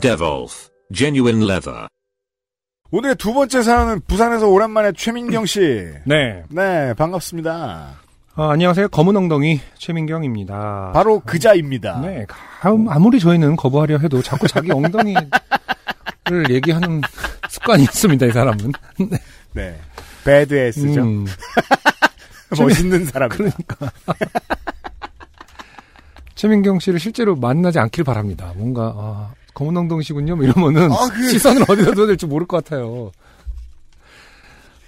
Devolf Genuine Leather. 오늘의 두 번째 사연은 부산에서 오랜만에 최민경 씨. 네. 네, 반갑습니다. 아, 안녕하세요. 검은 엉덩이 최민경입니다. 바로 그자입니다. 네. 아- 아무리 저희는 거부하려 해도 자꾸 자기 엉덩이를 얘기하는 습관이 있습니다, 이 사람은. 네. 배드에스죠. 음, 멋있는 사람. 그러니까. 최민경 씨를 실제로 만나지 않길 바랍니다. 뭔가, 아, 검은 엉덩이시군요? 뭐 이러면은 아, 그- 시선을 어디다 둬야 될지 모를 것 같아요.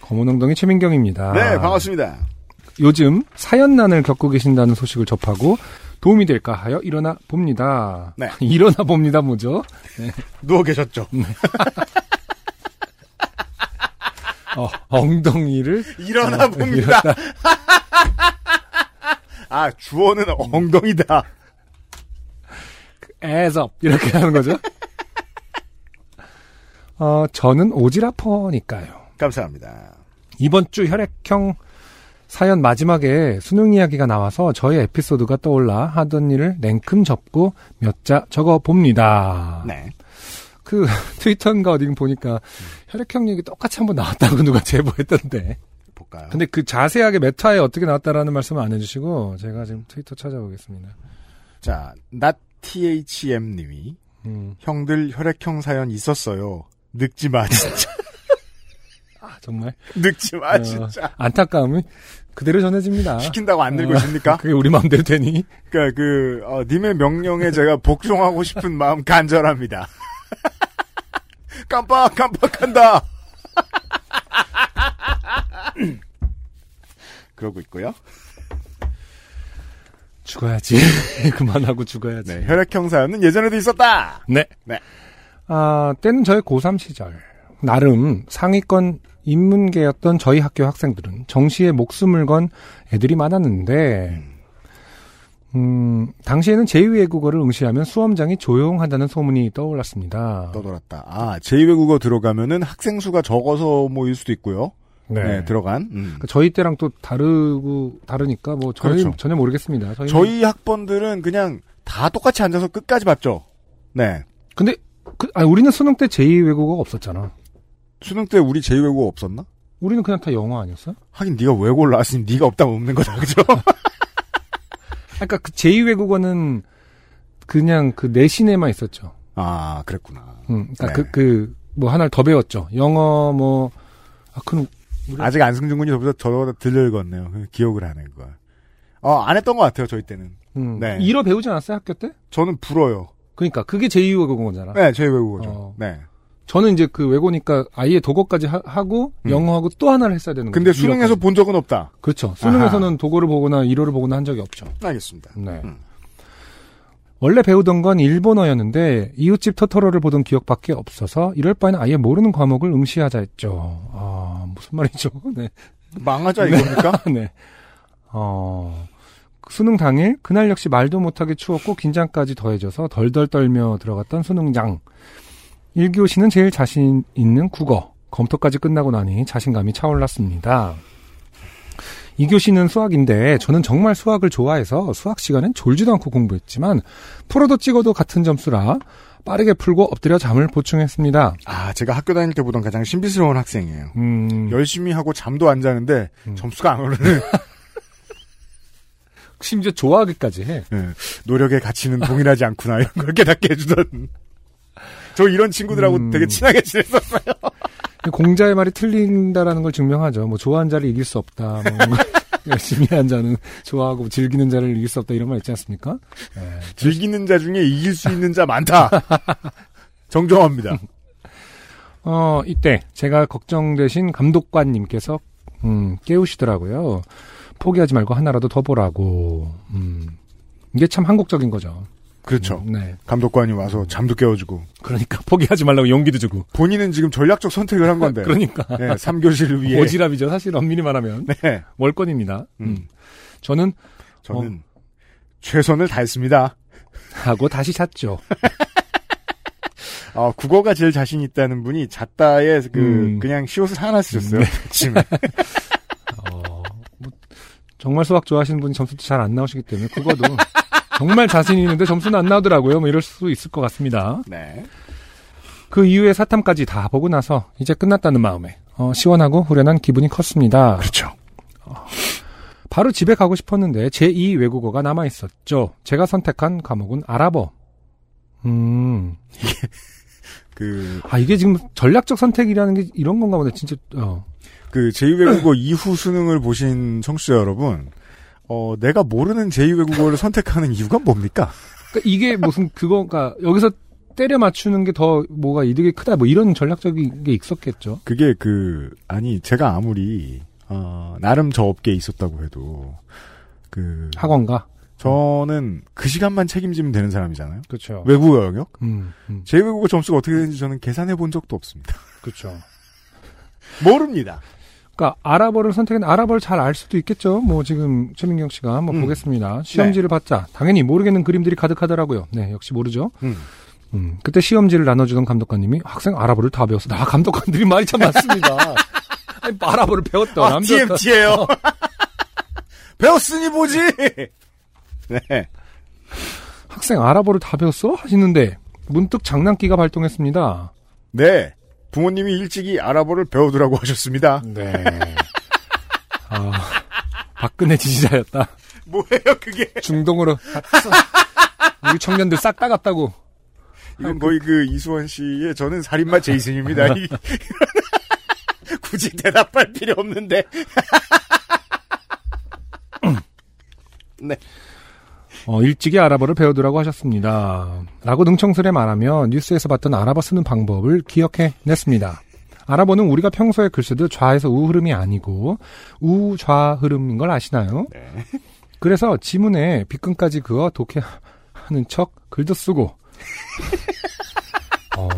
검은 엉덩이 최민경입니다. 네, 반갑습니다. 요즘 사연난을 겪고 계신다는 소식을 접하고 도움이 될까 하여 일어나 봅니다. 네. 일어나 봅니다, 뭐죠? 누워 계셨죠? 어, 엉덩이를 일어나 어, 봅니다. 아, 주어는 엉덩이다. As up 이렇게 하는 거죠. 어, 저는 오지라퍼니까요. 감사합니다. 이번 주 혈액형 사연 마지막에 수능 이야기가 나와서 저의 에피소드가 떠올라 하던 일을 냉큼 접고 몇 자 적어 봅니다. 네. 그 트위터인가 어디 보니까 혈액형 얘기 똑같이 한번 나왔다고 누가 제보했던데. 볼까요? 근데 그 자세하게 메타에 어떻게 나왔다라는 말씀은 안 해주시고 제가 지금 트위터 찾아보겠습니다. 자, natTHM 님이 음, 형들 혈액형 사연 있었어요. 늙지 마, 진짜. 아 정말 늙지 마, 어, 진짜. 안타까움이 그대로 전해집니다. 시킨다고 안 어, 늙으십니까? 그게 우리 마음대로 되니? 그니까 그, 어, 님의 명령에 제가 복종하고 싶은 마음 간절합니다. 깜빡, 깜빡한다! 그러고 있고요. 죽어야지. 그만하고 죽어야지. 네, 혈액형 사연은 예전에도 있었다! 네. 네. 아, 때는 저의 고3 시절. 나름 상위권 인문계였던 저희 학교 학생들은 정시에 목숨을 건 애들이 많았는데, 음, 당시에는 제2외국어를 응시하면 수험장이 조용하다는 소문이 떠올랐습니다. 떠돌았다. 아, 제2외국어 들어가면은 학생 수가 적어서 뭐일 수도 있고요. 네, 네. 들어간. 음. 그러니까 저희 때랑 또 다르고, 다르니까 뭐 저희 그렇죠. 전혀 모르겠습니다. 저희는- 저희 학번들은 그냥 다 똑같이 앉아서 끝까지 봤죠. 네. 근데, 그, 아니, 우리는 수능 때 제2 외국어가 없었잖아. 수능 때 우리 제2 외국어 없었나? 우리는 그냥 다 영어 아니었어? 하긴 네가 외국어를 나왔으니 네가 없다면 없는 거다, 그죠? 그러니까 그 제2 외국어는 그냥 그 내신에만 있었죠. 아, 그랬구나. 음, 그러니까 네. 그, 그, 뭐 하나를 더 배웠죠. 영어, 뭐, 아, 우리- 아직 안승준 군이 저보다 저보다 덜 늙었네요. 그 기억을 하는 거. 어, 안 했던 것 같아요, 저희 때는. 음, 네. 일어 배우지 않았어요, 학교 때? 저는 불어요. 그러니까 그게 제2외국어잖아. 네, 제2외국어죠. 어. 네. 저는 이제 그 외고니까 아예 독어까지 하, 고 음. 영어하고 또 하나를 했어야 되는 거죠. 근데 수능에서. 본 적은 없다. 그렇죠. 수능에서는 독어를 보거나 일어를 보거나 한 적이 없죠. 알겠습니다. 네. 음. 원래 배우던 건 일본어였는데 이웃집 토토로를 보던 기억밖에 없어서 이럴 바에는 아예 모르는 과목을 응시하자 했죠. 아 무슨 말이죠? 네. 망하자 이겁니까? 네. 어 수능 당일 그날 역시 말도 못하게 추웠고 긴장까지 더해져서 덜덜 떨며 들어갔던 수능장. 1교시는 제일 자신 있는 국어. 검토까지 끝나고 나니 자신감이 차올랐습니다. 2교시는 수학인데 저는 정말 수학을 좋아해서 수학 시간엔 졸지도 않고 공부했지만 풀어도 찍어도 같은 점수라 빠르게 풀고 엎드려 잠을 보충했습니다. 아, 제가 학교 다닐 때 보던 가장 신비스러운 학생이에요. 음, 열심히 하고 잠도 안 자는데 음. 점수가 안 오르는 심지어 좋아하기까지 해. 예, 노력의 가치는 동일하지 않구나 이런 걸 깨닫게 해주던 저 이런 친구들하고 음. 되게 친하게 지냈었어요. 공자의 말이 틀린다라는 걸 증명하죠. 뭐 좋아하는 자를 이길 수 없다. 뭐. 열심히 한 자는 좋아하고 즐기는 자를 이길 수 없다 이런 말 있지 않습니까? 예. 즐기는 자 중에 이길 수 있는 자 많다. 정정합니다. 어, 이때 제가 걱정되신 감독관님께서 음, 깨우시더라고요. 포기하지 말고 하나라도 더 보라고. 음. 이게 참 한국적인 거죠. 그렇죠. 음, 네. 감독관이 와서 잠도 깨워주고 그러니까 포기하지 말라고 용기도 주고. 본인은 지금 전략적 선택을 한 건데. 그러니까. 네, 3교시를 위해. 오지랖이죠. 사실 엄밀히 말하면. 네. 월권입니다. 음. 음. 저는 저는 최선을 다했습니다. 하고 다시 잤죠. 아, 국어가 제일 자신 있다는 분이 잣다에 그 음. 그냥 시옷을 하나 쓰셨어요. 아침에. 어, 뭐, 정말 수학 좋아하시는 분이 점수도 잘 안 나오시기 때문에 국어도 정말 자신 있는데 점수는 안 나오더라고요. 뭐 이럴 수 있을 것 같습니다. 네. 그 이후에 사탐까지 다 보고 나서 이제 끝났다는 마음에 어, 시원하고 후련한 기분이 컸습니다. 그렇죠. 바로 집에 가고 싶었는데 제2 외국어가 남아 있었죠. 제가 선택한 과목은 아랍어. 음, 그, 아 이게 지금 전략적 선택이라는 게 이런 건가 보네. 진짜 어. 그 제2 외국어 이후 수능을 보신 청취자 여러분, 어, 내가 모르는 제2외국어를 선택하는 이유가 뭡니까? 그러니까 이게 무슨 그거가 여기서 때려 맞추는 게 더 뭐가 이득이 크다 뭐 이런 전략적인 게 있었겠죠. 그게 그, 아니, 제가 아무리, 어, 나름 저 업계에 있었다고 해도, 그, 학원가. 저는 그 시간만 책임지면 되는 사람이잖아요. 그렇죠. 외국어 영역? 음, 음. 제2외국어 점수가 어떻게 되는지 저는 계산해 본 적도 없습니다. 그렇죠. 모릅니다. 그러니까 아랍어를 선택한 아랍어를 잘 알 수도 있겠죠. 뭐 지금 최민경 씨가 한번 음. 보겠습니다. 시험지를 받자 당연히 모르겠는 그림들이 가득하더라고요. 네, 역시 모르죠. 음. 음, 그때 시험지를 나눠주던 감독관님이 학생 아랍어를 다 배웠어. 나 감독관들이 말이 참 많습니다. 아니, 아랍어를 배웠다. 아. TMT예요 배웠으니 보지! 네. 학생 아랍어를 다 배웠어? 하시는데 문득 장난기가 발동했습니다. 네. 부모님이 일찍이 아랍어를 배우더라고 하셨습니다. 네. 아, 박근혜 지지자였다. 뭐예요, 그게? 중동으로 우리 청년들 싹 다 갔다고. 이건 거의 그 이수원 씨의 저는 살인마 제이슨입니다. 이- 굳이 대답할 필요 없는데. 네. 어, 일찍이 아랍어를 배우더라고 하셨습니다. 라고 능청스레 말하며 뉴스에서 봤던 아랍어 쓰는 방법을 기억해 냈습니다. 아랍어는 우리가 평소에 글 쓰듯 좌에서 우 흐름이 아니고 우좌 흐름인 걸 아시나요? 그래서 지문에 빗끈까지 그어 독해하는 척 글도 쓰고 어,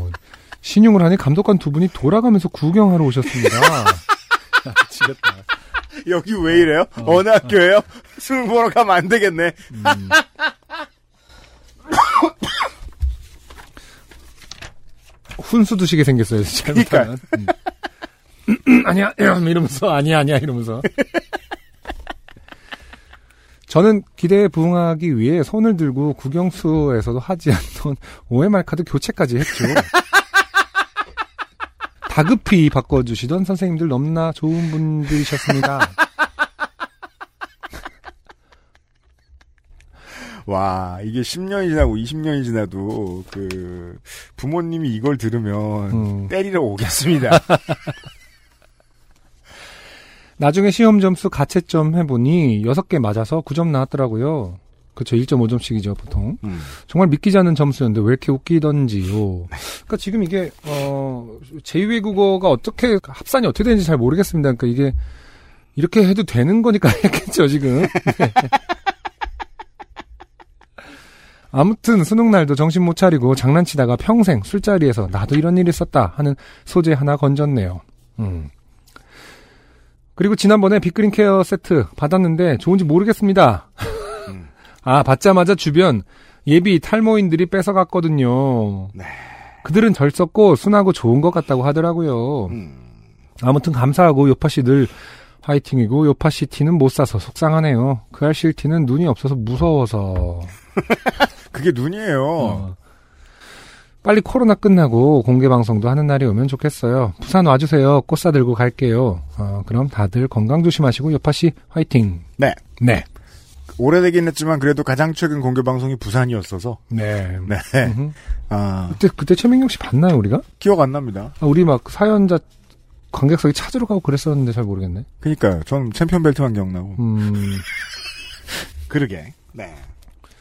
신용을 하니 감독관 두 분이 돌아가면서 구경하러 오셨습니다. 아, 미치겠다. 여기 왜 이래요? 어. 느 학교예요? 수능 보러 가면 안 되겠네. 훈수 두시게 생겼어요. 음. 아니야, 이러면서, 아니야, 아니야, 이러면서. 저는 기대에 부응하기 위해 손을 들고 국영수에서도 하지 않던 OMR 카드 교체까지 했죠. 다급히 바꿔주시던 선생님들 넘나 좋은 분들이셨습니다. 와, 이게 10년이 지나고 20년이 지나도 그 부모님이 이걸 들으면 음. 때리러 오겠습니다. 나중에 시험 점수 가채점 해보니 6개 맞아서 9점 나왔더라고요. 그쵸, 1.5점씩이죠, 보통. 음. 정말 믿기지 않는 점수였는데 왜 이렇게 웃기던지요. 그러니까 지금 이게 어 제2외국어가 어떻게 합산이 어떻게 되는지 잘 모르겠습니다. 그러니까 이게 이렇게 해도 되는 거니까 했겠죠, 지금. 네. 아무튼 수능 날도 정신 못 차리고 장난치다가 평생 술자리에서 나도 이런 일이 있었다 하는 소재 하나 건졌네요. 음. 그리고 지난번에 빅그린 케어 세트 받았는데 좋은지 모르겠습니다. 음. 아, 받자마자 주변 예비 탈모인들이 뺏어갔거든요. 네. 그들은 절 썼고 순하고 좋은 것 같다고 하더라고요. 음. 아무튼 감사하고 요파씨 늘 화이팅이고 요파 씨 티는 못 사서 속상하네요. 그 알실 티는 눈이 없어서 무서워서. 그게 눈이에요. 어. 빨리 코로나 끝나고 공개 방송도 하는 날이 오면 좋겠어요. 부산 와주세요. 꽃 사 들고 갈게요. 어, 그럼 다들 건강 조심하시고 요파씨 화이팅. 네. 네. 오래되긴 했지만 그래도 가장 최근 공개 방송이 부산이었어서 네. 네. 음흠. 아, 그때 그때 최민경 씨 봤나요 우리가? 기억 안 납니다. 아, 우리 막 사연자 관객석에 찾으러 가고 그랬었는데 잘 모르겠네. 그니까요. 전 챔피언 벨트만 기억나고. 음, 그러게. 네.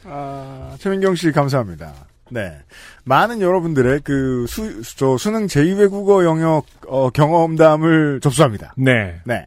아, 최민경 씨 감사합니다. 네. 많은 여러분들의 그 수, 저 수능 제2외국어 영역 어, 경험담을 접수합니다. 네. 네.